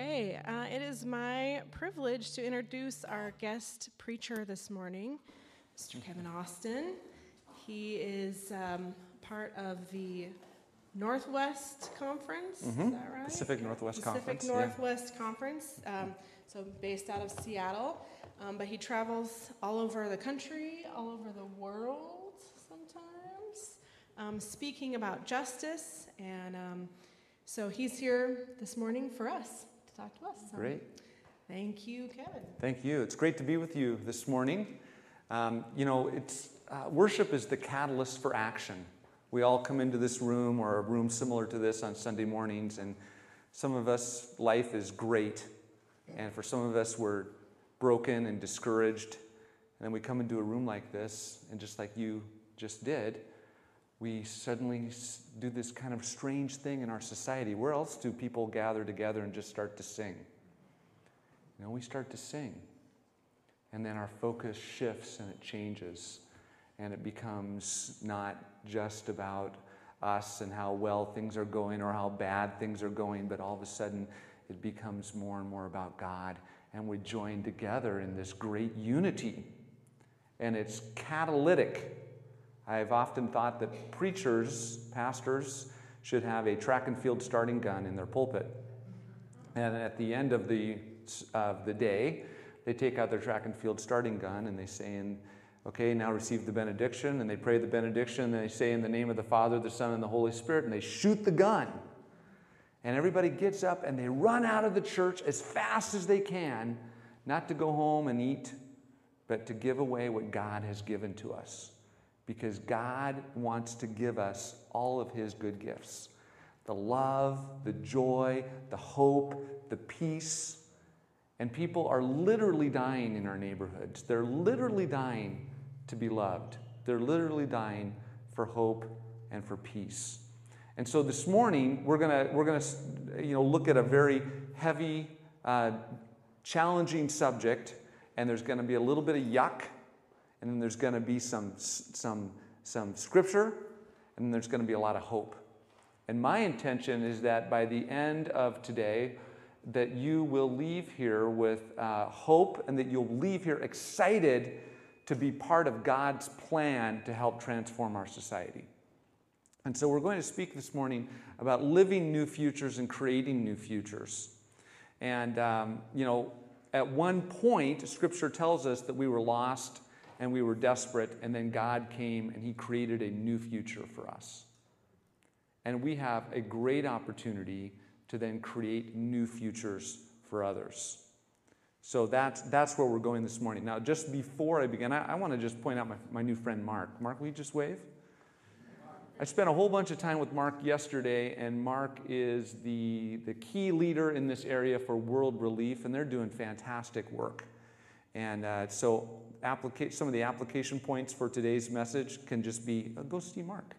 Okay, uh, it is my privilege to introduce our guest preacher this morning, Mr. Kevin Austin. He is um, part of the Northwest Conference, mm-hmm. is that right? Pacific Northwest Pacific Conference. Pacific Northwest yeah. Conference, um, so based out of Seattle. Um, but he travels all over the country, all over the world sometimes, um, speaking about justice. And um, so he's here this morning for us talk to us. So great. Thank you, Kevin. Thank you. It's great to be with you this morning. Um, you know, it's uh, worship is the catalyst for action. We all come into this room or a room similar to this on Sunday mornings, and some of us, life is great. And for some of us, we're broken and discouraged. And then we come into a room like this, and just like you just did, we suddenly do this kind of strange thing in our society. Where else do people gather together and just start to sing? You know, we start to sing. And then our focus shifts and it changes. And it becomes not just about us and how well things are going or how bad things are going, but all of a sudden it becomes more and more about God. And we join together in this great unity. And it's catalytic I've often thought that preachers, pastors, should have a track and field starting gun in their pulpit. And at the end of the, of the day, they take out their track and field starting gun and they say, in, okay, now receive the benediction. And they pray the benediction and they say, in the name of the Father, the Son, and the Holy Spirit, and they shoot the gun. And everybody gets up and they run out of the church as fast as they can, not to go home and eat, but to give away what God has given to us because God wants to give us all of His good gifts the love, the joy, the hope, the peace. And people are literally dying in our neighborhoods. They're literally dying to be loved. They're literally dying for hope and for peace. And so this morning, we're going to we're gonna, you know, look at a very heavy, uh, challenging subject, and there's going to be a little bit of yuck and then there's going to be some, some, some scripture, and then there's going to be a lot of hope. And my intention is that by the end of today, that you will leave here with uh, hope and that you'll leave here excited to be part of God's plan to help transform our society. And so we're going to speak this morning about living new futures and creating new futures. And, um, you know, at one point, Scripture tells us that we were lost and we were desperate, and then God came and He created a new future for us. And we have a great opportunity to then create new futures for others. So that's, that's where we're going this morning. Now, just before I begin, I, I want to just point out my, my new friend Mark. Mark, will you just wave? I spent a whole bunch of time with Mark yesterday, and Mark is the, the key leader in this area for World Relief, and they're doing fantastic work. And uh, so, applica- some of the application points for today's message can just be uh, go see Mark.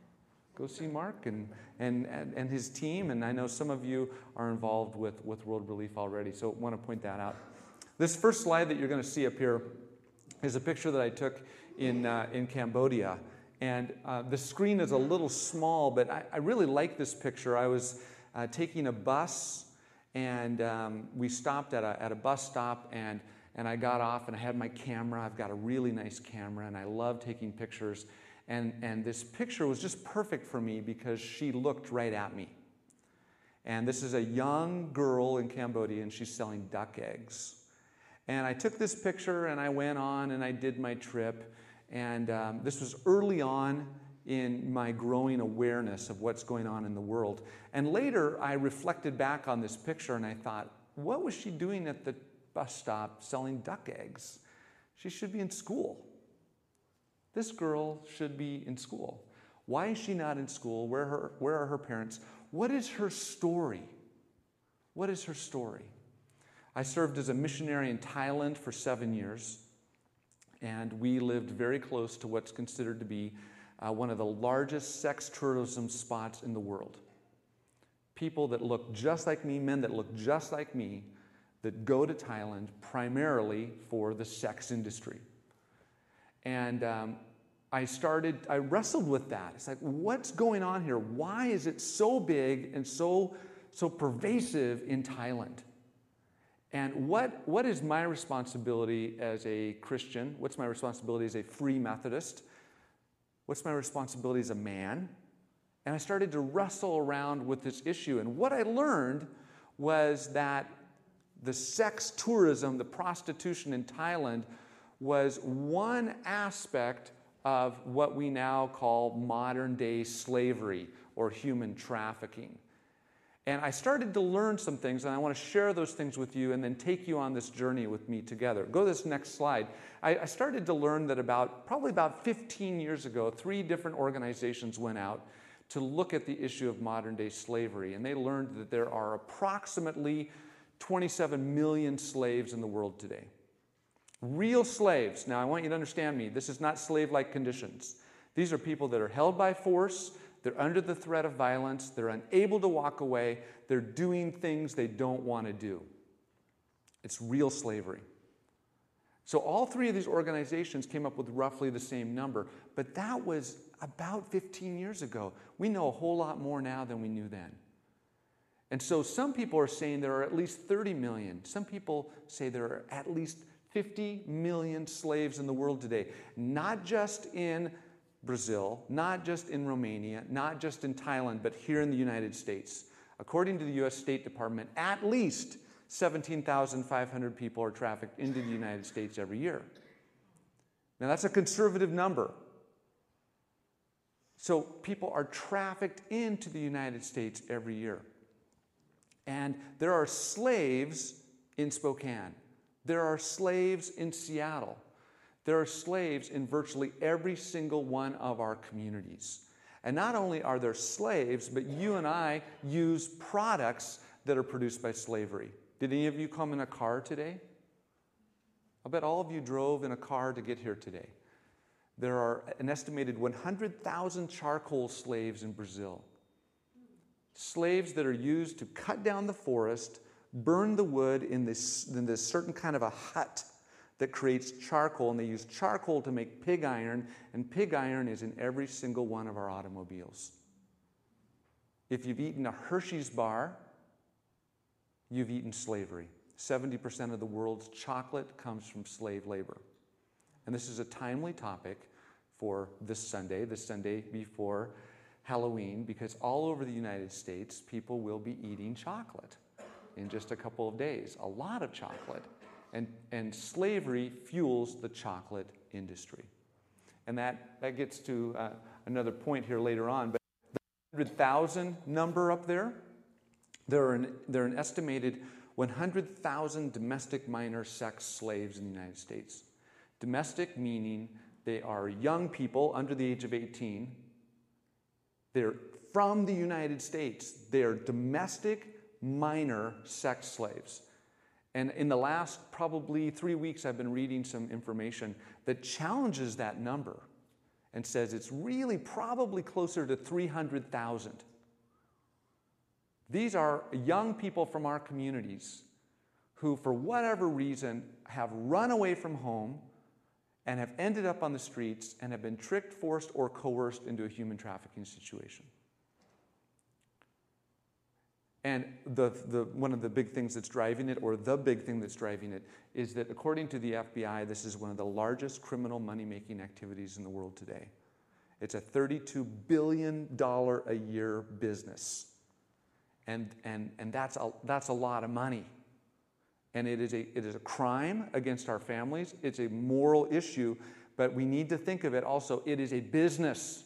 Go see Mark and, and, and, his team. And I know some of you are involved with, with World Relief already, so want to point that out. This first slide that you're going to see up here is a picture that I took in, uh, in Cambodia. And uh, the screen is a little small, but I, I really like this picture. I was uh, taking a bus, and um, we stopped at a, at a bus stop, and and I got off and I had my camera. I've got a really nice camera and I love taking pictures. And, and this picture was just perfect for me because she looked right at me. And this is a young girl in Cambodia and she's selling duck eggs. And I took this picture and I went on and I did my trip. And um, this was early on in my growing awareness of what's going on in the world. And later I reflected back on this picture and I thought, what was she doing at the bus stop selling duck eggs. She should be in school. This girl should be in school. Why is she not in school? Where, her, where are her parents? What is her story? What is her story? I served as a missionary in Thailand for seven years, and we lived very close to what's considered to be uh, one of the largest sex tourism spots in the world. People that look just like me, men that look just like me, that go to Thailand primarily for the sex industry. And um, I started, I wrestled with that. It's like, what's going on here? Why is it so big and so, so pervasive in Thailand? And what, what is my responsibility as a Christian? What's my responsibility as a free Methodist? What's my responsibility as a man? And I started to wrestle around with this issue. And what I learned was that the sex tourism, the prostitution in Thailand, was one aspect of what we now call modern day slavery or human trafficking. And I started to learn some things, and I want to share those things with you and then take you on this journey with me together. Go to this next slide. I, I started to learn that about, probably about 15 years ago, three different organizations went out to look at the issue of modern day slavery, and they learned that there are approximately 27 million slaves in the world today. Real slaves. Now, I want you to understand me. This is not slave like conditions. These are people that are held by force, they're under the threat of violence. They're unable to walk away. They're doing things they don't want to do. It's real slavery. So, all three of these organizations came up with roughly the same number, but that was about 15 years ago. We know a whole lot more now than we knew then. And so, some people are saying there are at least 30 million. Some people say there are at least 50 million slaves in the world today, not just in Brazil, not just in Romania, not just in Thailand, but here in the United States. According to the US State Department, at least 17,500 people are trafficked into the United States every year. Now, that's a conservative number. So, people are trafficked into the United States every year. And there are slaves in Spokane, there are slaves in Seattle. There are slaves in virtually every single one of our communities. And not only are there slaves, but you and I use products that are produced by slavery. Did any of you come in a car today? I bet all of you drove in a car to get here today. There are an estimated 100,000 charcoal slaves in Brazil. Slaves that are used to cut down the forest, burn the wood in this, in this certain kind of a hut that creates charcoal, and they use charcoal to make pig iron, and pig iron is in every single one of our automobiles. If you've eaten a Hershey's bar, you've eaten slavery. 70% of the world's chocolate comes from slave labor. And this is a timely topic for this Sunday, the Sunday before Halloween, because all over the United States, people will be eating chocolate in just a couple of days. A lot of chocolate. And, and slavery fuels the chocolate industry. And that, that gets to uh, another point here later on. But the 100,000 number up there, there are an, there are an estimated 100,000 domestic minor sex slaves in the United States. Domestic meaning they are young people under the age of 18. They're from the United States. They're domestic minor sex slaves. And in the last probably three weeks, I've been reading some information that challenges that number and says it's really probably closer to 300,000. These are young people from our communities who, for whatever reason, have run away from home and have ended up on the streets and have been tricked, forced, or coerced into a human trafficking situation. And the, the, one of the big things that's driving it, or the big thing that's driving it, is that according to the FBI, this is one of the largest criminal money making activities in the world today. It's a $32 billion a year business. And, and, and that's, a, that's a lot of money. And it is, a, it is a crime against our families, it's a moral issue, but we need to think of it also. It is a business.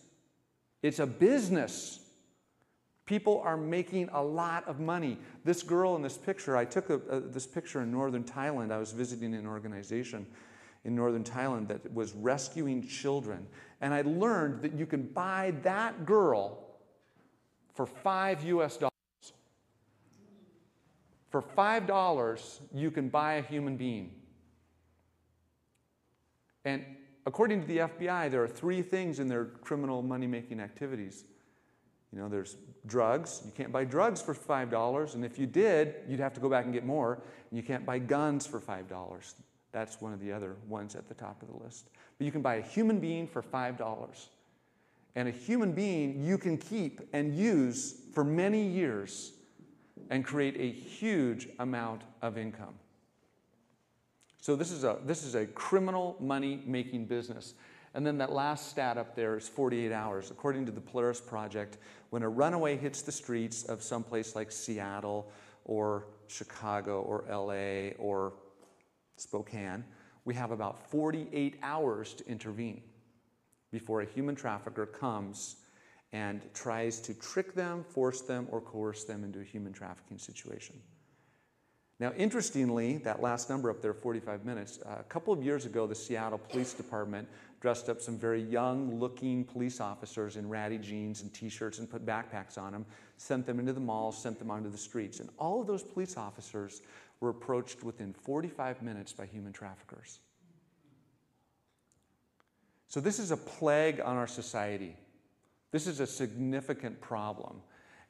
It's a business. People are making a lot of money. This girl in this picture, I took a, a, this picture in northern Thailand. I was visiting an organization in northern Thailand that was rescuing children. And I learned that you can buy that girl for five US dollars. For five dollars, you can buy a human being. And according to the FBI, there are three things in their criminal money making activities you know, there's drugs. You can't buy drugs for $5. And if you did, you'd have to go back and get more. And you can't buy guns for $5. That's one of the other ones at the top of the list. But you can buy a human being for $5. And a human being you can keep and use for many years and create a huge amount of income. So this is a, this is a criminal money making business. And then that last stat up there is 48 hours. According to the Polaris Project, when a runaway hits the streets of some place like Seattle or Chicago or LA or Spokane, we have about 48 hours to intervene before a human trafficker comes and tries to trick them, force them, or coerce them into a human trafficking situation. Now, interestingly, that last number up there, 45 minutes, uh, a couple of years ago, the Seattle Police Department dressed up some very young looking police officers in ratty jeans and t shirts and put backpacks on them, sent them into the malls, sent them onto the streets. And all of those police officers were approached within 45 minutes by human traffickers. So, this is a plague on our society. This is a significant problem.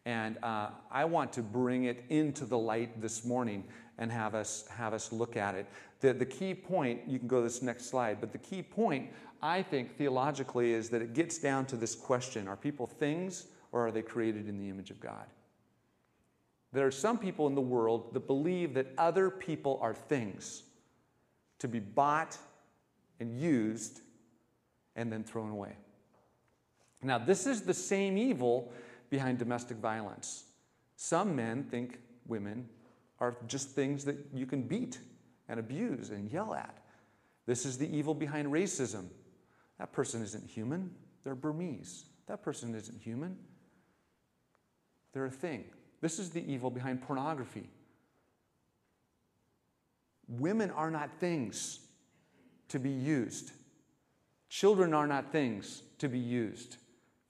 And uh, I want to bring it into the light this morning and have us, have us look at it. The, the key point, you can go to this next slide, but the key point, I think, theologically, is that it gets down to this question Are people things or are they created in the image of God? There are some people in the world that believe that other people are things to be bought and used and then thrown away. Now, this is the same evil behind domestic violence. Some men think women are just things that you can beat and abuse and yell at. This is the evil behind racism. That person isn't human, they're Burmese. That person isn't human, they're a thing. This is the evil behind pornography. Women are not things to be used. Children are not things to be used.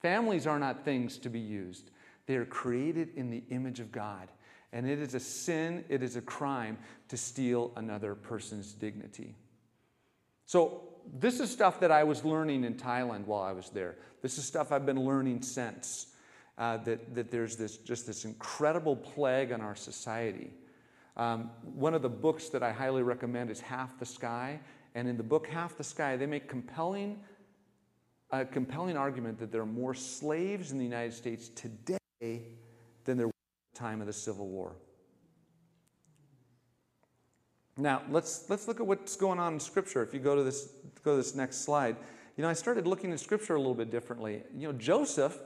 Families are not things to be used. They are created in the image of God. And it is a sin, it is a crime to steal another person's dignity. So, this is stuff that I was learning in Thailand while I was there. This is stuff I've been learning since uh, that, that there's this, just this incredible plague on our society. Um, one of the books that I highly recommend is Half the Sky. And in the book Half the Sky, they make compelling, a compelling argument that there are more slaves in the United States today than there were at the time of the Civil War. Now, let's, let's look at what's going on in Scripture. If you go to, this, go to this next slide, you know, I started looking at Scripture a little bit differently. You know, Joseph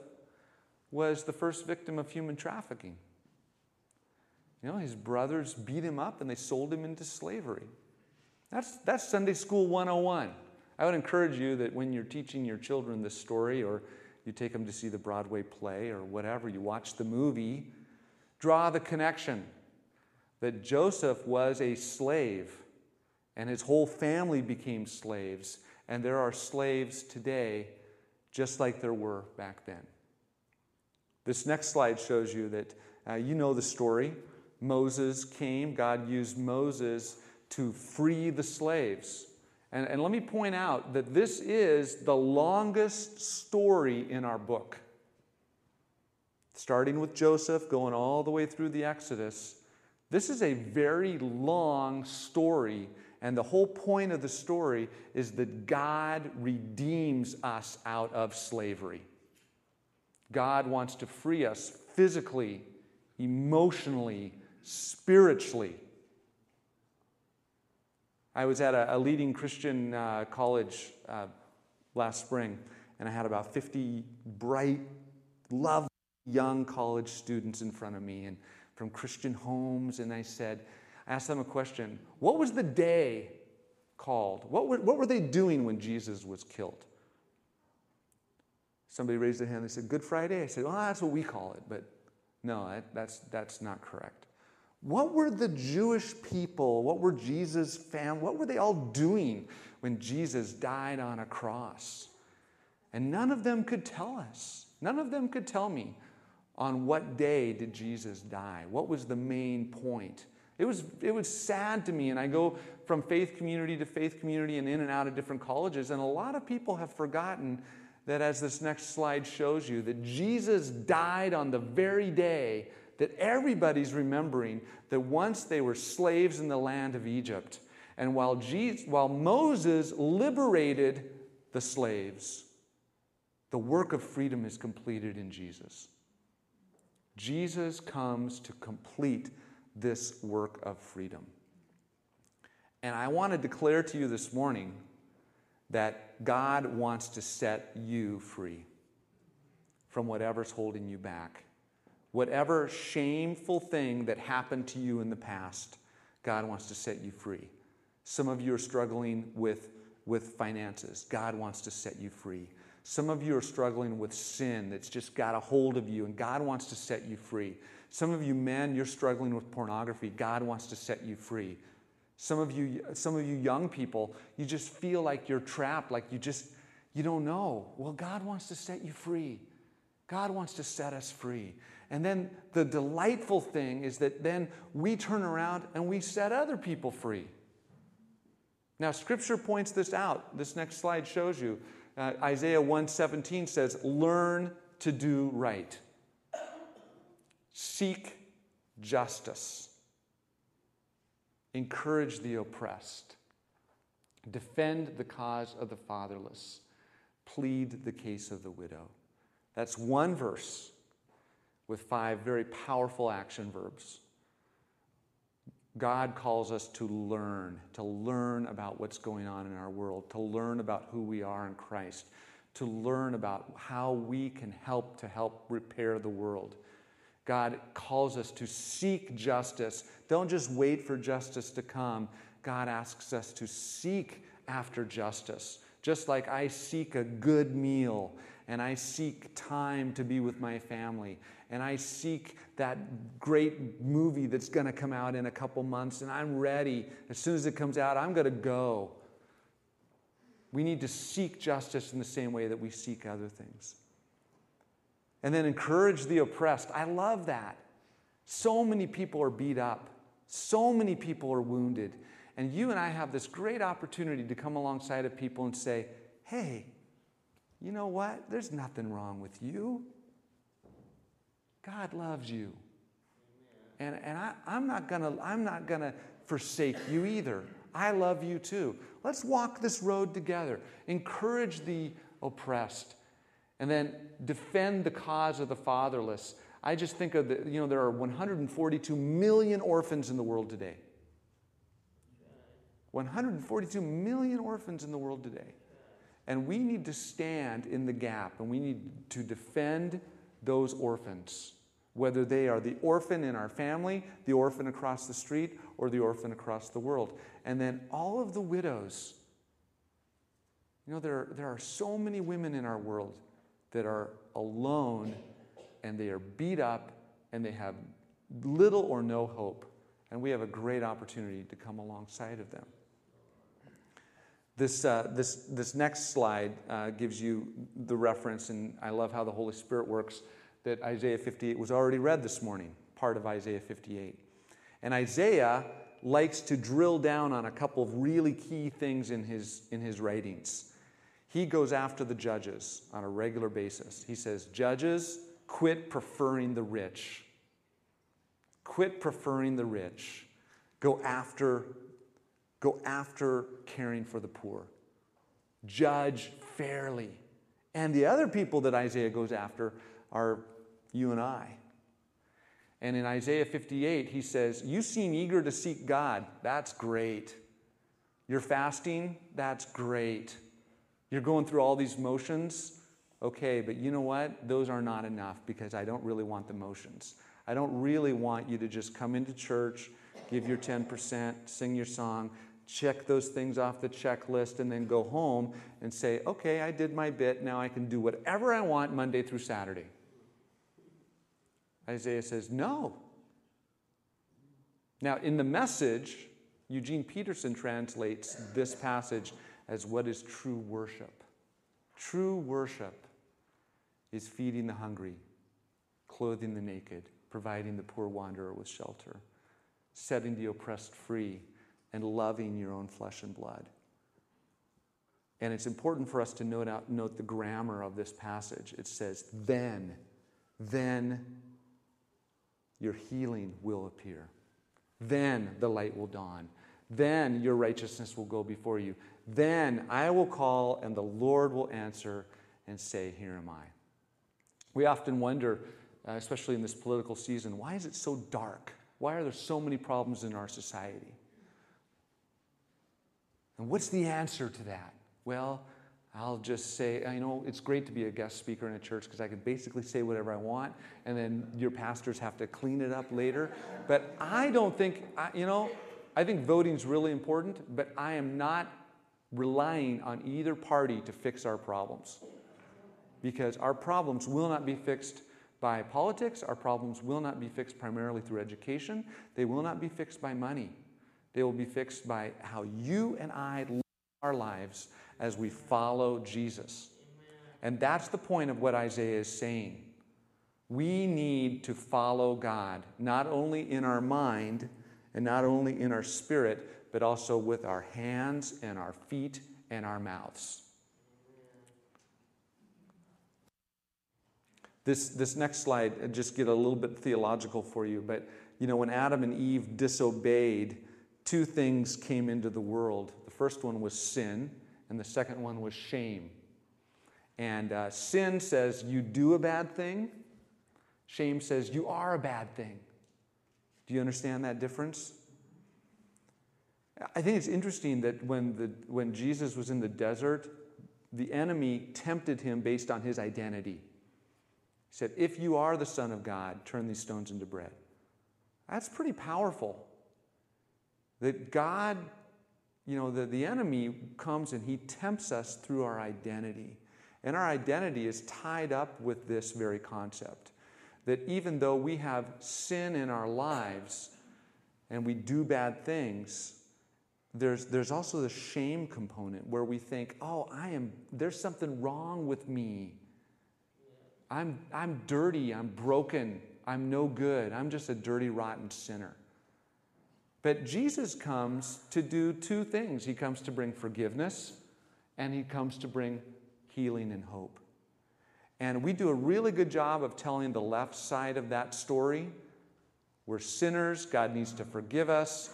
was the first victim of human trafficking. You know, his brothers beat him up and they sold him into slavery. That's, that's Sunday School 101. I would encourage you that when you're teaching your children this story, or you take them to see the Broadway play, or whatever, you watch the movie, draw the connection that Joseph was a slave and his whole family became slaves, and there are slaves today just like there were back then. This next slide shows you that uh, you know the story. Moses came, God used Moses to free the slaves. And, and let me point out that this is the longest story in our book. Starting with Joseph, going all the way through the Exodus, this is a very long story. And the whole point of the story is that God redeems us out of slavery. God wants to free us physically, emotionally, spiritually. I was at a, a leading Christian uh, college uh, last spring, and I had about 50 bright, lovely young college students in front of me and from Christian homes. And I said, I asked them a question What was the day called? What were, what were they doing when Jesus was killed? Somebody raised their hand. They said, Good Friday. I said, Well, that's what we call it. But no, that, that's, that's not correct. What were the Jewish people, what were Jesus' family, what were they all doing when Jesus died on a cross? And none of them could tell us. None of them could tell me on what day did Jesus die? What was the main point? It was, it was sad to me, and I go from faith community to faith community and in and out of different colleges, and a lot of people have forgotten that, as this next slide shows you, that Jesus died on the very day that everybody's remembering that once they were slaves in the land of Egypt. And while, Jesus, while Moses liberated the slaves, the work of freedom is completed in Jesus. Jesus comes to complete this work of freedom. And I want to declare to you this morning that God wants to set you free from whatever's holding you back. Whatever shameful thing that happened to you in the past, God wants to set you free. Some of you are struggling with, with finances. God wants to set you free. Some of you are struggling with sin that's just got a hold of you, and God wants to set you free. Some of you men, you're struggling with pornography. God wants to set you free. Some of you, some of you young people, you just feel like you're trapped, like you just, you don't know. Well, God wants to set you free. God wants to set us free. And then the delightful thing is that then we turn around and we set other people free. Now, Scripture points this out. This next slide shows you. Uh, Isaiah 117 says, Learn to do right, seek justice, encourage the oppressed, defend the cause of the fatherless, plead the case of the widow. That's one verse with five very powerful action verbs. God calls us to learn, to learn about what's going on in our world, to learn about who we are in Christ, to learn about how we can help to help repair the world. God calls us to seek justice. Don't just wait for justice to come. God asks us to seek after justice. Just like I seek a good meal and I seek time to be with my family and I seek that great movie that's going to come out in a couple months, and I'm ready. As soon as it comes out, I'm going to go. We need to seek justice in the same way that we seek other things. And then encourage the oppressed. I love that. So many people are beat up, so many people are wounded. And you and I have this great opportunity to come alongside of people and say, hey, you know what? There's nothing wrong with you. God loves you. And, and I, I'm not gonna I'm not gonna forsake you either. I love you too. Let's walk this road together. Encourage the oppressed. And then defend the cause of the fatherless. I just think of the, you know, there are 142 million orphans in the world today. 142 million orphans in the world today. And we need to stand in the gap and we need to defend those orphans, whether they are the orphan in our family, the orphan across the street, or the orphan across the world. And then all of the widows. You know, there, there are so many women in our world that are alone and they are beat up and they have little or no hope. And we have a great opportunity to come alongside of them. This, uh, this, this next slide uh, gives you the reference, and I love how the Holy Spirit works, that Isaiah 58 was already read this morning, part of Isaiah 58. And Isaiah likes to drill down on a couple of really key things in his, in his writings. He goes after the judges on a regular basis. He says, Judges, quit preferring the rich. Quit preferring the rich. Go after Go after caring for the poor. Judge fairly. And the other people that Isaiah goes after are you and I. And in Isaiah 58, he says, You seem eager to seek God. That's great. You're fasting. That's great. You're going through all these motions. Okay, but you know what? Those are not enough because I don't really want the motions. I don't really want you to just come into church, give your 10%, sing your song check those things off the checklist, and then go home and say, okay, I did my bit. Now I can do whatever I want Monday through Saturday. Isaiah says, no. Now, in the message, Eugene Peterson translates this passage as what is true worship. True worship is feeding the hungry, clothing the naked, providing the poor wanderer with shelter, setting the oppressed free, and loving your own flesh and blood. And it's important for us to note, out, note the grammar of this passage. It says, then, then your healing will appear. Then the light will dawn. Then your righteousness will go before you. Then I will call, and the Lord will answer and say, Here am I. We often wonder, uh, especially in this political season, why is it so dark? Why are there so many problems in our society? And what's the answer to that? Well, I'll just say, you know, it's great to be a guest speaker in a church because I can basically say whatever I want, and then your pastors have to clean it up later. But I don't think, you know, I think voting is really important, but I am not relying on either party to fix our problems. Because our problems will not be fixed by politics, our problems will not be fixed primarily through education, they will not be fixed by money. They will be fixed by how you and I live our lives as we follow Jesus. And that's the point of what Isaiah is saying. We need to follow God, not only in our mind and not only in our spirit, but also with our hands and our feet and our mouths. This, this next slide, just get a little bit theological for you, but you know, when Adam and Eve disobeyed, two things came into the world. The first one was sin, and the second one was shame. And uh, sin says you do a bad thing, shame says you are a bad thing. Do you understand that difference? I think it's interesting that when, the, when Jesus was in the desert, the enemy tempted him based on his identity. He said, If you are the Son of God, turn these stones into bread. That's pretty powerful. That God, you know, the, the enemy comes and he tempts us through our identity. And our identity is tied up with this very concept that even though we have sin in our lives and we do bad things, there's, there's also the shame component where we think, oh, I am, there's something wrong with me. I'm, I'm dirty, I'm broken, I'm no good, I'm just a dirty, rotten sinner. But Jesus comes to do two things He comes to bring forgiveness, and He comes to bring healing and hope. And we do a really good job of telling the left side of that story. We're sinners, God needs to forgive us,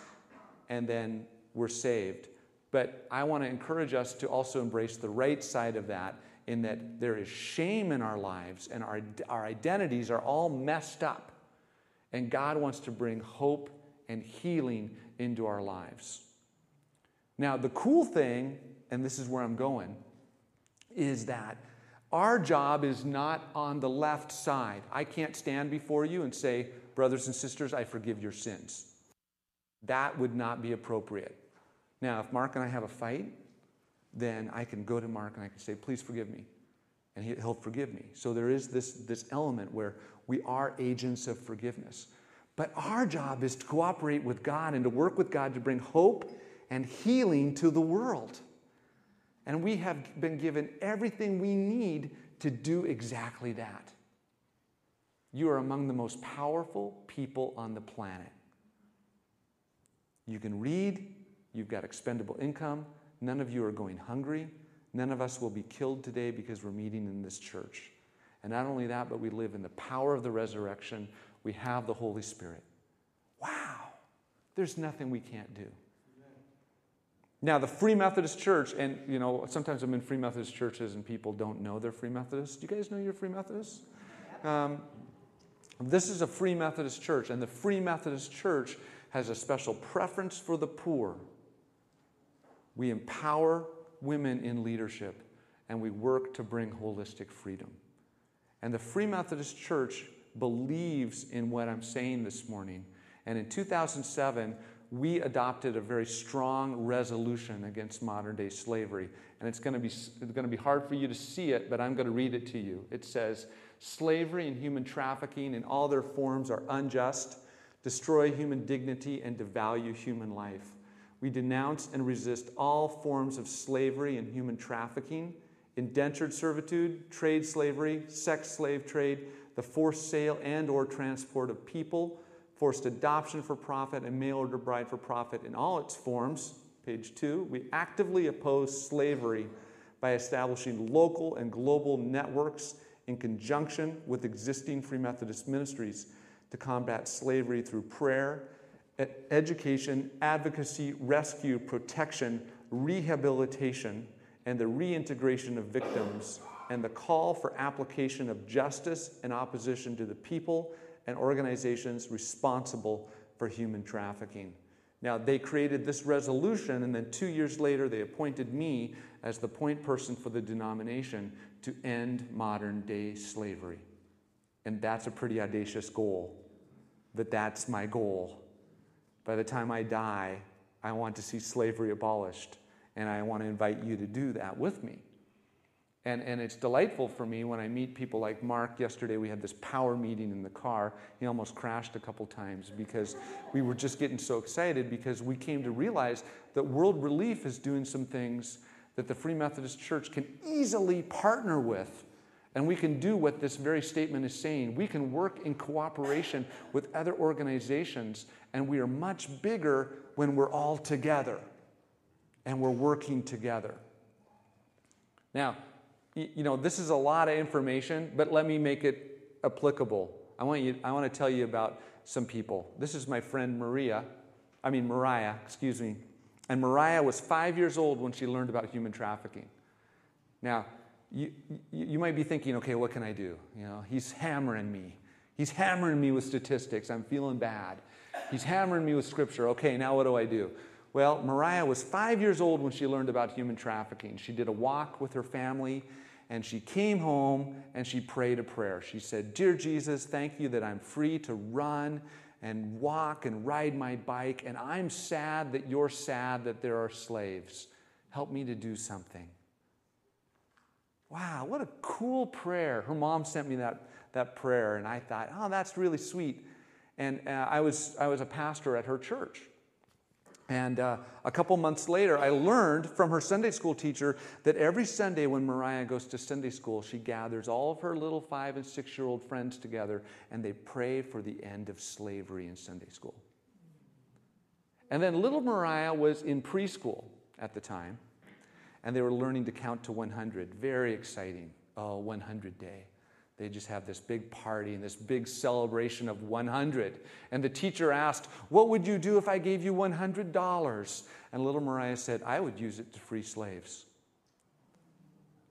and then we're saved. But I want to encourage us to also embrace the right side of that, in that there is shame in our lives and our, our identities are all messed up. And God wants to bring hope and healing into our lives. Now, the cool thing, and this is where I'm going, is that our job is not on the left side. I can't stand before you and say, Brothers and sisters, I forgive your sins. That would not be appropriate. Now, if Mark and I have a fight, then I can go to Mark and I can say, Please forgive me. And he'll forgive me. So there is this, this element where we are agents of forgiveness. But our job is to cooperate with God and to work with God to bring hope and healing to the world. And we have been given everything we need to do exactly that. You are among the most powerful people on the planet. You can read, you've got expendable income, none of you are going hungry, none of us will be killed today because we're meeting in this church. And not only that, but we live in the power of the resurrection. We have the Holy Spirit. Wow, there's nothing we can't do. Now, the Free Methodist Church, and you know, sometimes I'm in Free Methodist churches and people don't know they're Free Methodists. Do you guys know you're Free Methodists? Um, this is a Free Methodist church, and the Free Methodist Church has a special preference for the poor. We empower women in leadership, and we work to bring holistic freedom. And the Free Methodist Church believes in what I'm saying this morning. And in 2007, we adopted a very strong resolution against modern day slavery. And it's going, to be, it's going to be hard for you to see it, but I'm going to read it to you. It says Slavery and human trafficking in all their forms are unjust, destroy human dignity, and devalue human life. We denounce and resist all forms of slavery and human trafficking, indentured servitude, trade slavery, sex slave trade, the forced sale and or transport of people forced adoption for profit, and mail order bride for profit in all its forms. Page two, we actively oppose slavery by establishing local and global networks in conjunction with existing Free Methodist ministries to combat slavery through prayer, education, advocacy, rescue, protection, rehabilitation, and the reintegration of victims, and the call for application of justice and opposition to the people and organizations responsible for human trafficking. Now, they created this resolution, and then two years later, they appointed me as the point person for the denomination to end modern day slavery. And that's a pretty audacious goal, but that's my goal. By the time I die, I want to see slavery abolished, and I want to invite you to do that with me. And, and it's delightful for me when I meet people like Mark. Yesterday, we had this power meeting in the car. He almost crashed a couple times because we were just getting so excited because we came to realize that World Relief is doing some things that the Free Methodist Church can easily partner with. And we can do what this very statement is saying. We can work in cooperation with other organizations, and we are much bigger when we're all together and we're working together. Now, you know, this is a lot of information, but let me make it applicable. I want, you, I want to tell you about some people. This is my friend Maria, I mean, Mariah, excuse me. And Mariah was five years old when she learned about human trafficking. Now, you, you might be thinking, okay, what can I do? You know, he's hammering me. He's hammering me with statistics. I'm feeling bad. He's hammering me with scripture. Okay, now what do I do? Well, Mariah was five years old when she learned about human trafficking. She did a walk with her family and she came home and she prayed a prayer. She said, Dear Jesus, thank you that I'm free to run and walk and ride my bike, and I'm sad that you're sad that there are slaves. Help me to do something. Wow, what a cool prayer. Her mom sent me that, that prayer, and I thought, oh, that's really sweet. And uh, I, was, I was a pastor at her church. And uh, a couple months later, I learned from her Sunday school teacher that every Sunday when Mariah goes to Sunday school, she gathers all of her little five and six year old friends together and they pray for the end of slavery in Sunday school. And then little Mariah was in preschool at the time, and they were learning to count to 100. Very exciting. Oh, 100 day. They just have this big party and this big celebration of 100. And the teacher asked, What would you do if I gave you $100? And little Mariah said, I would use it to free slaves.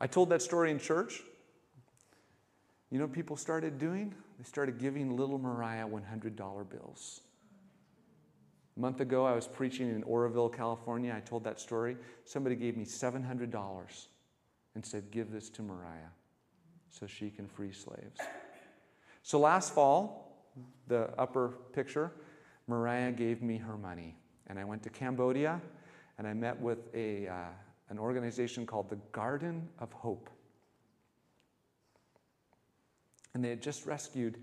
I told that story in church. You know what people started doing? They started giving little Mariah $100 bills. A month ago, I was preaching in Oroville, California. I told that story. Somebody gave me $700 and said, Give this to Mariah so she can free slaves. So last fall, the upper picture, Mariah gave me her money. And I went to Cambodia and I met with a, uh, an organization called the Garden of Hope. And they had just rescued,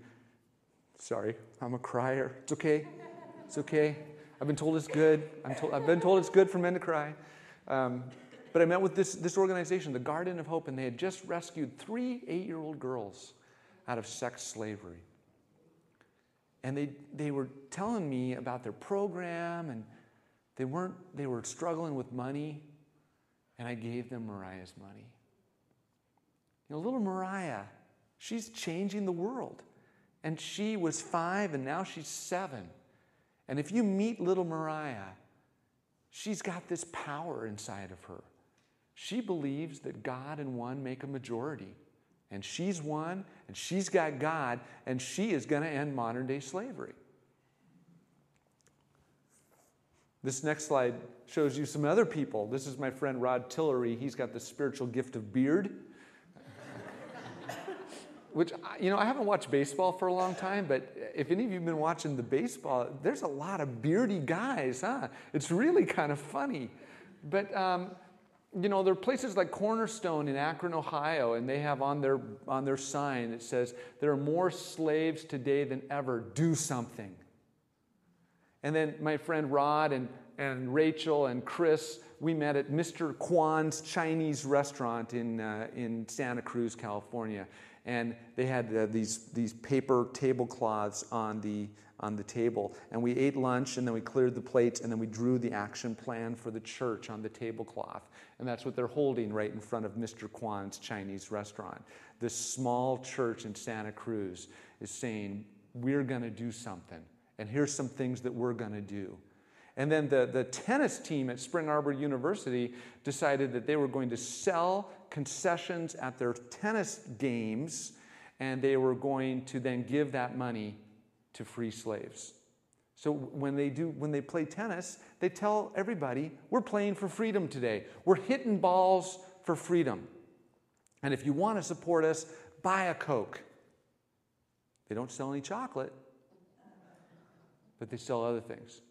sorry, I'm a crier. It's okay. It's okay. I've been told it's good. I'm told, I've been told it's good for men to cry. Um, but I met with this, this organization, the Garden of Hope, and they had just rescued three eight year old girls out of sex slavery. And they, they were telling me about their program, and they, weren't, they were struggling with money, and I gave them Mariah's money. You know, little Mariah, she's changing the world. And she was five, and now she's seven. And if you meet little Mariah, she's got this power inside of her. She believes that God and one make a majority. And she's one, and she's got God, and she is going to end modern day slavery. This next slide shows you some other people. This is my friend Rod Tillery. He's got the spiritual gift of beard. Which, you know, I haven't watched baseball for a long time, but if any of you have been watching the baseball, there's a lot of beardy guys, huh? It's really kind of funny. But um, you know, there are places like Cornerstone in Akron, Ohio, and they have on their, on their sign that says, There are more slaves today than ever. Do something. And then my friend Rod and, and Rachel and Chris, we met at Mr. Kwan's Chinese restaurant in, uh, in Santa Cruz, California. And they had uh, these, these paper tablecloths on the, on the table. And we ate lunch, and then we cleared the plates, and then we drew the action plan for the church on the tablecloth. And that's what they're holding right in front of Mr. Kwan's Chinese restaurant. This small church in Santa Cruz is saying, We're going to do something. And here's some things that we're going to do. And then the, the tennis team at Spring Arbor University decided that they were going to sell concessions at their tennis games, and they were going to then give that money to free slaves. So when they do when they play tennis, they tell everybody, "We're playing for freedom today. We're hitting balls for freedom." And if you want to support us, buy a Coke. They don't sell any chocolate, but they sell other things.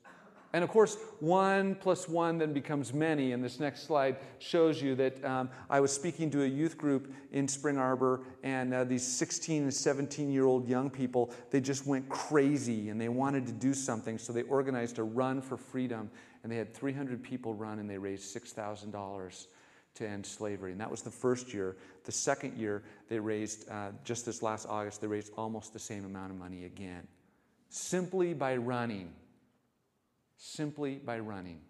And of course, one plus one then becomes many. And this next slide shows you that um, I was speaking to a youth group in Spring Arbor, and uh, these 16 and 17 year old young people, they just went crazy and they wanted to do something. So they organized a run for freedom, and they had 300 people run, and they raised $6,000 to end slavery. And that was the first year. The second year, they raised, uh, just this last August, they raised almost the same amount of money again, simply by running simply by running.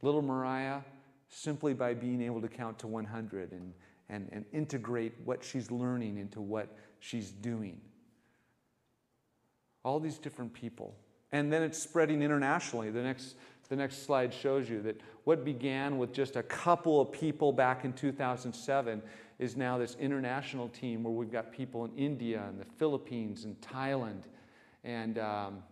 Little Mariah, simply by being able to count to 100 and, and, and integrate what she's learning into what she's doing. All these different people. And then it's spreading internationally. The next, the next slide shows you that what began with just a couple of people back in 2007 is now this international team where we've got people in India and the Philippines and Thailand and, um,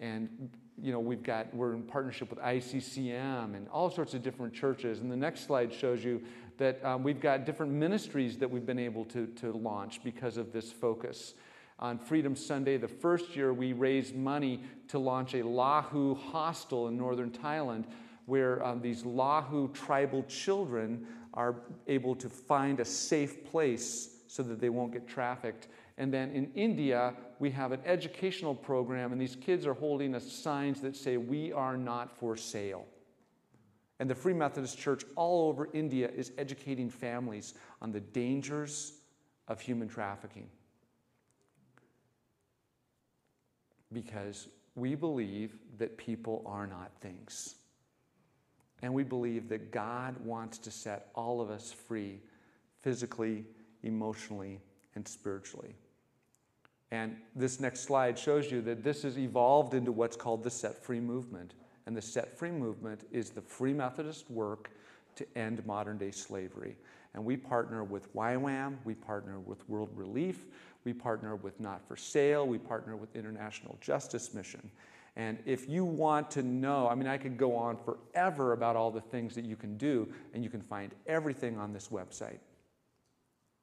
and you know, we've got, we're in partnership with ICCM and all sorts of different churches. And the next slide shows you that um, we've got different ministries that we've been able to, to launch because of this focus. On Freedom Sunday, the first year, we raised money to launch a Lahu hostel in northern Thailand where um, these Lahu tribal children are able to find a safe place so that they won't get trafficked. And then in India, we have an educational program, and these kids are holding signs that say, We are not for sale. And the Free Methodist Church all over India is educating families on the dangers of human trafficking. Because we believe that people are not things. And we believe that God wants to set all of us free physically, emotionally, and spiritually. And this next slide shows you that this has evolved into what's called the Set Free Movement. And the Set Free Movement is the Free Methodist work to end modern day slavery. And we partner with YWAM, we partner with World Relief, we partner with Not for Sale, we partner with International Justice Mission. And if you want to know, I mean, I could go on forever about all the things that you can do, and you can find everything on this website.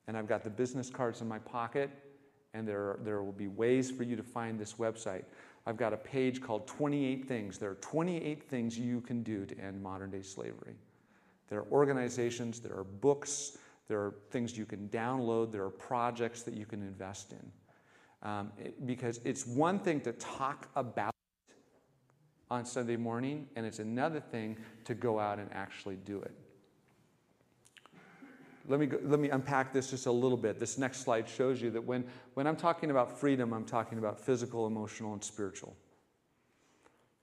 And I've got the business cards in my pocket and there, there will be ways for you to find this website. I've got a page called 28 Things. There are 28 things you can do to end modern day slavery. There are organizations, there are books, there are things you can download, there are projects that you can invest in. Um, it, because it's one thing to talk about on Sunday morning, and it's another thing to go out and actually do it let me, go, let me unpack this just a little bit. This next slide shows you that when, when I'm talking about freedom, I'm talking about physical, emotional, and spiritual.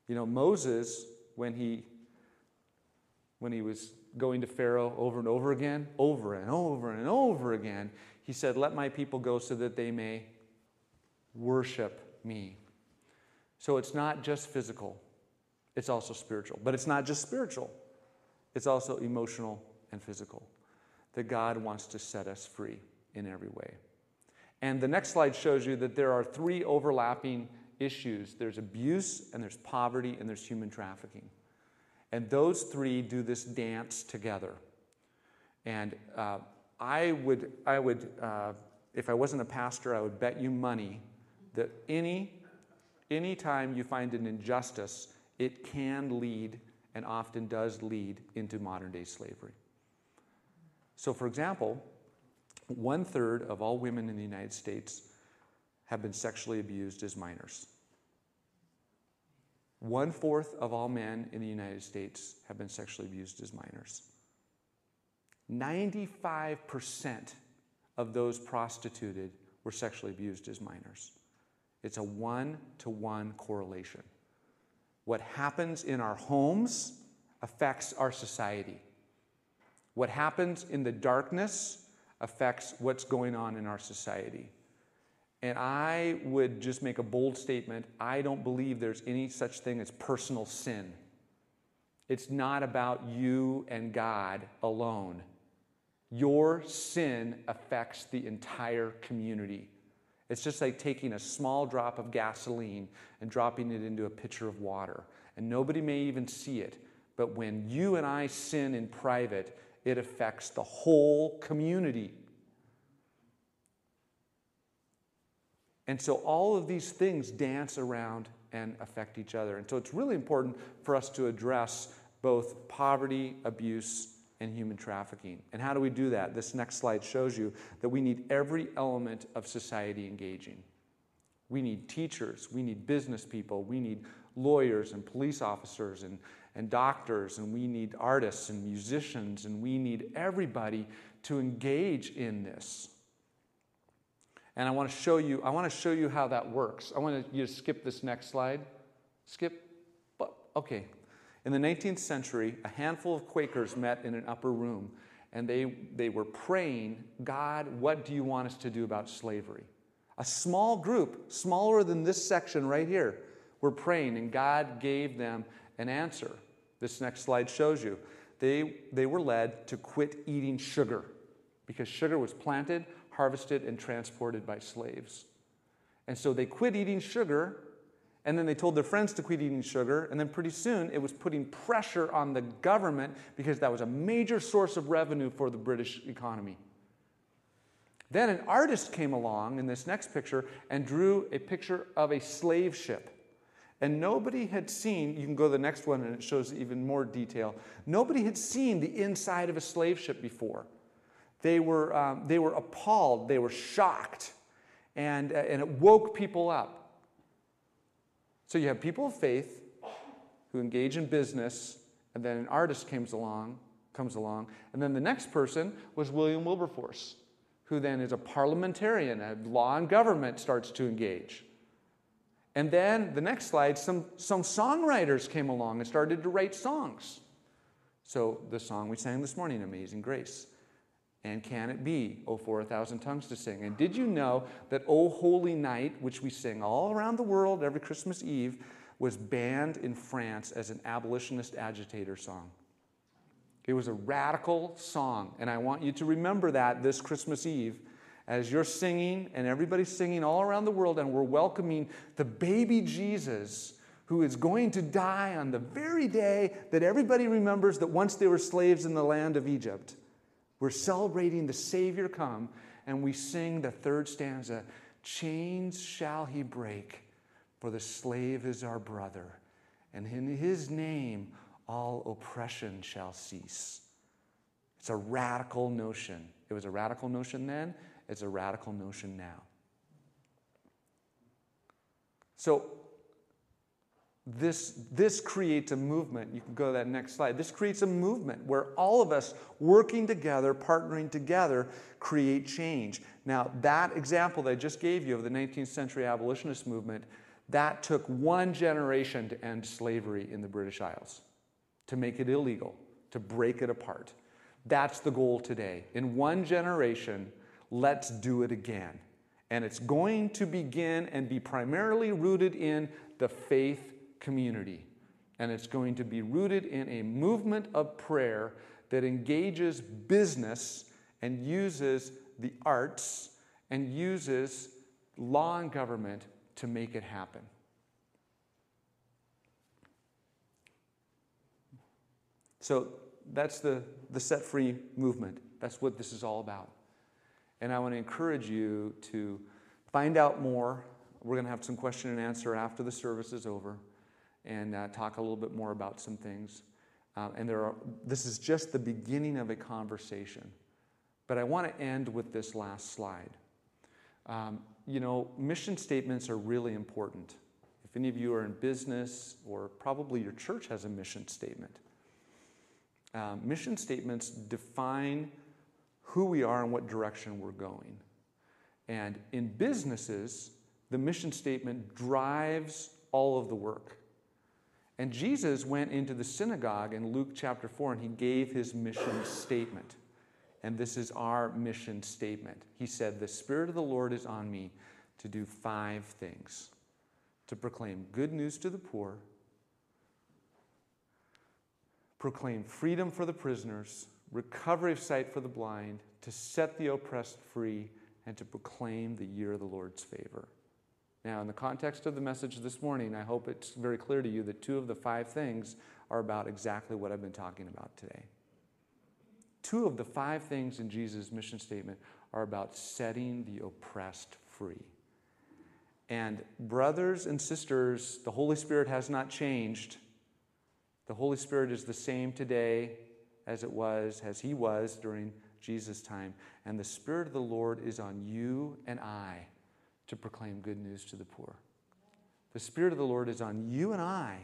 You know, Moses, when he, when he was going to Pharaoh over and over again, over and over and over again, he said, Let my people go so that they may worship me. So it's not just physical, it's also spiritual. But it's not just spiritual, it's also emotional and physical that God wants to set us free in every way. And the next slide shows you that there are three overlapping issues there's abuse, and there's poverty, and there's human trafficking. And those three do this dance together. And uh, I would, I would uh, if I wasn't a pastor, I would bet you money that any, any time you find an injustice, it can lead and often does lead into modern day slavery. So, for example, one third of all women in the United States have been sexually abused as minors. One fourth of all men in the United States have been sexually abused as minors. 95% of those prostituted were sexually abused as minors. It's a one to one correlation. What happens in our homes affects our society. What happens in the darkness affects what's going on in our society. And I would just make a bold statement I don't believe there's any such thing as personal sin. It's not about you and God alone. Your sin affects the entire community. It's just like taking a small drop of gasoline and dropping it into a pitcher of water. And nobody may even see it. But when you and I sin in private, it affects the whole community. And so all of these things dance around and affect each other. And so it's really important for us to address both poverty, abuse, and human trafficking. And how do we do that? This next slide shows you that we need every element of society engaging. We need teachers, we need business people, we need lawyers and police officers and, and doctors, and we need artists and musicians, and we need everybody to engage in this. And I want to show you, I want to show you how that works. I want you to skip this next slide. Skip. Okay. In the 19th century, a handful of Quakers met in an upper room and they, they were praying, God, what do you want us to do about slavery? A small group, smaller than this section right here, were praying, and God gave them an answer. This next slide shows you. They, they were led to quit eating sugar because sugar was planted harvested and transported by slaves. And so they quit eating sugar, and then they told their friends to quit eating sugar, and then pretty soon it was putting pressure on the government because that was a major source of revenue for the British economy. Then an artist came along in this next picture and drew a picture of a slave ship. And nobody had seen, you can go to the next one and it shows even more detail. Nobody had seen the inside of a slave ship before. They were, um, they were appalled, they were shocked, and, uh, and it woke people up. So you have people of faith who engage in business, and then an artist comes along, comes along, and then the next person was William Wilberforce, who then is a parliamentarian, a law and government starts to engage. And then the next slide, some, some songwriters came along and started to write songs. So the song we sang this morning, Amazing Grace. And can it be, O for a thousand tongues to sing? And did you know that O Holy Night, which we sing all around the world every Christmas Eve, was banned in France as an abolitionist agitator song? It was a radical song, and I want you to remember that this Christmas Eve as you're singing and everybody's singing all around the world, and we're welcoming the baby Jesus who is going to die on the very day that everybody remembers that once they were slaves in the land of Egypt. We're celebrating the Savior come, and we sing the third stanza Chains shall he break, for the slave is our brother, and in his name all oppression shall cease. It's a radical notion. It was a radical notion then, it's a radical notion now. So, this, this creates a movement. You can go to that next slide. This creates a movement where all of us working together, partnering together, create change. Now, that example that I just gave you of the 19th century abolitionist movement, that took one generation to end slavery in the British Isles, to make it illegal, to break it apart. That's the goal today. In one generation, let's do it again. And it's going to begin and be primarily rooted in the faith community. And it's going to be rooted in a movement of prayer that engages business and uses the arts and uses law and government to make it happen. So that's the, the set free movement. That's what this is all about. And I want to encourage you to find out more. We're going to have some question and answer after the service is over and uh, talk a little bit more about some things. Uh, and there are, this is just the beginning of a conversation. But I want to end with this last slide. Um, you know, mission statements are really important. If any of you are in business, or probably your church has a mission statement, um, mission statements define who we are and what direction we're going. And in businesses, the mission statement drives all of the work. And Jesus went into the synagogue in Luke chapter 4 and he gave his mission statement. And this is our mission statement. He said, The Spirit of the Lord is on me to do five things to proclaim good news to the poor, proclaim freedom for the prisoners, recovery of sight for the blind, to set the oppressed free, and to proclaim the year of the Lord's favor. Now, in the context of the message this morning, I hope it's very clear to you that two of the five things are about exactly what I've been talking about today. Two of the five things in Jesus' mission statement are about setting the oppressed free. And, brothers and sisters, the Holy Spirit has not changed. The Holy Spirit is the same today as it was, as He was during Jesus' time. And the Spirit of the Lord is on you and I to proclaim good news to the poor. The Spirit of the Lord is on you and I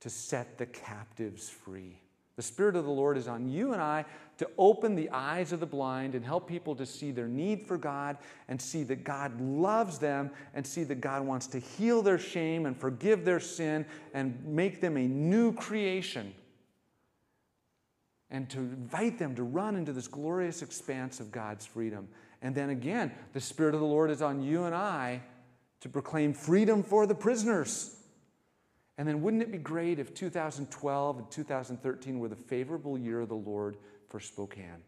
to set the captives free. The Spirit of the Lord is on you and I to open the eyes of the blind and help people to see their need for God and see that God loves them and see that God wants to heal their shame and forgive their sin and make them a new creation. And to invite them to run into this glorious expanse of God's freedom. And then again, the Spirit of the Lord is on you and I to proclaim freedom for the prisoners. And then wouldn't it be great if 2012 and 2013 were the favorable year of the Lord for Spokane?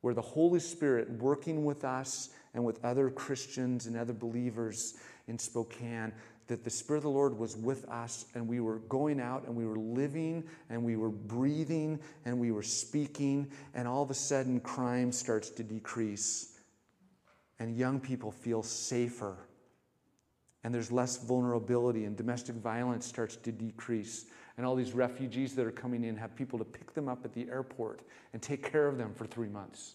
Where the Holy Spirit working with us and with other Christians and other believers in Spokane, that the Spirit of the Lord was with us and we were going out and we were living and we were breathing and we were speaking, and all of a sudden crime starts to decrease and young people feel safer and there's less vulnerability, and domestic violence starts to decrease. And all these refugees that are coming in have people to pick them up at the airport and take care of them for three months.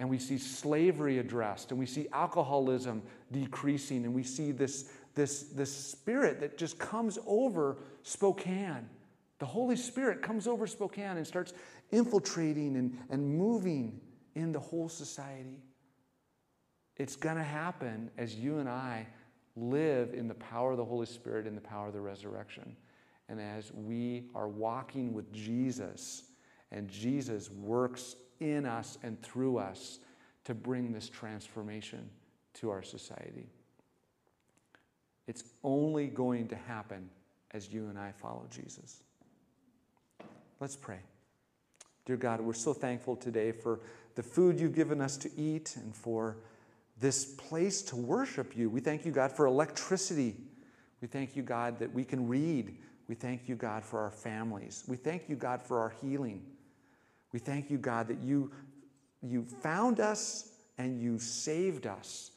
And we see slavery addressed, and we see alcoholism decreasing, and we see this, this, this spirit that just comes over Spokane. The Holy Spirit comes over Spokane and starts infiltrating and, and moving in the whole society. It's going to happen as you and I live in the power of the Holy Spirit and the power of the resurrection. And as we are walking with Jesus, and Jesus works in us and through us to bring this transformation to our society. It's only going to happen as you and I follow Jesus. Let's pray. Dear God, we're so thankful today for the food you've given us to eat and for this place to worship you. We thank you, God, for electricity. We thank you, God, that we can read. We thank you, God, for our families. We thank you, God, for our healing. We thank you, God, that you, you found us and you saved us,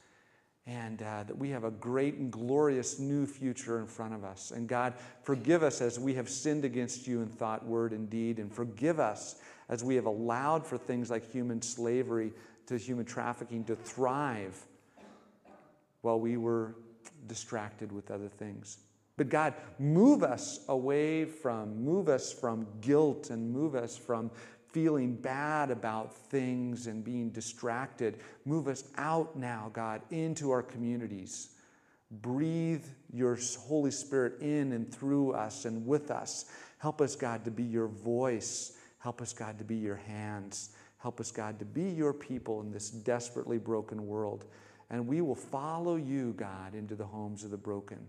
and uh, that we have a great and glorious new future in front of us. And God, forgive us as we have sinned against you in thought, word, and deed, and forgive us as we have allowed for things like human slavery to human trafficking to thrive while we were distracted with other things. But God, move us away from, move us from guilt and move us from feeling bad about things and being distracted. Move us out now, God, into our communities. Breathe your Holy Spirit in and through us and with us. Help us, God, to be your voice. Help us, God, to be your hands. Help us, God, to be your people in this desperately broken world. And we will follow you, God, into the homes of the broken.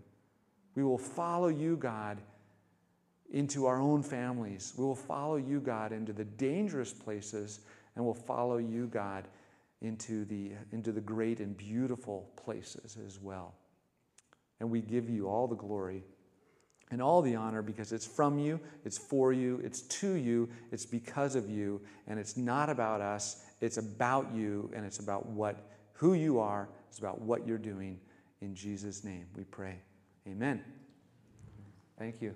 We will follow you, God, into our own families. We will follow you, God, into the dangerous places, and we'll follow you, God, into the, into the great and beautiful places as well. And we give you all the glory and all the honor because it's from you, it's for you, it's to you, it's because of you, and it's not about us, it's about you, and it's about what who you are, it's about what you're doing. In Jesus' name we pray. Amen. Thank you.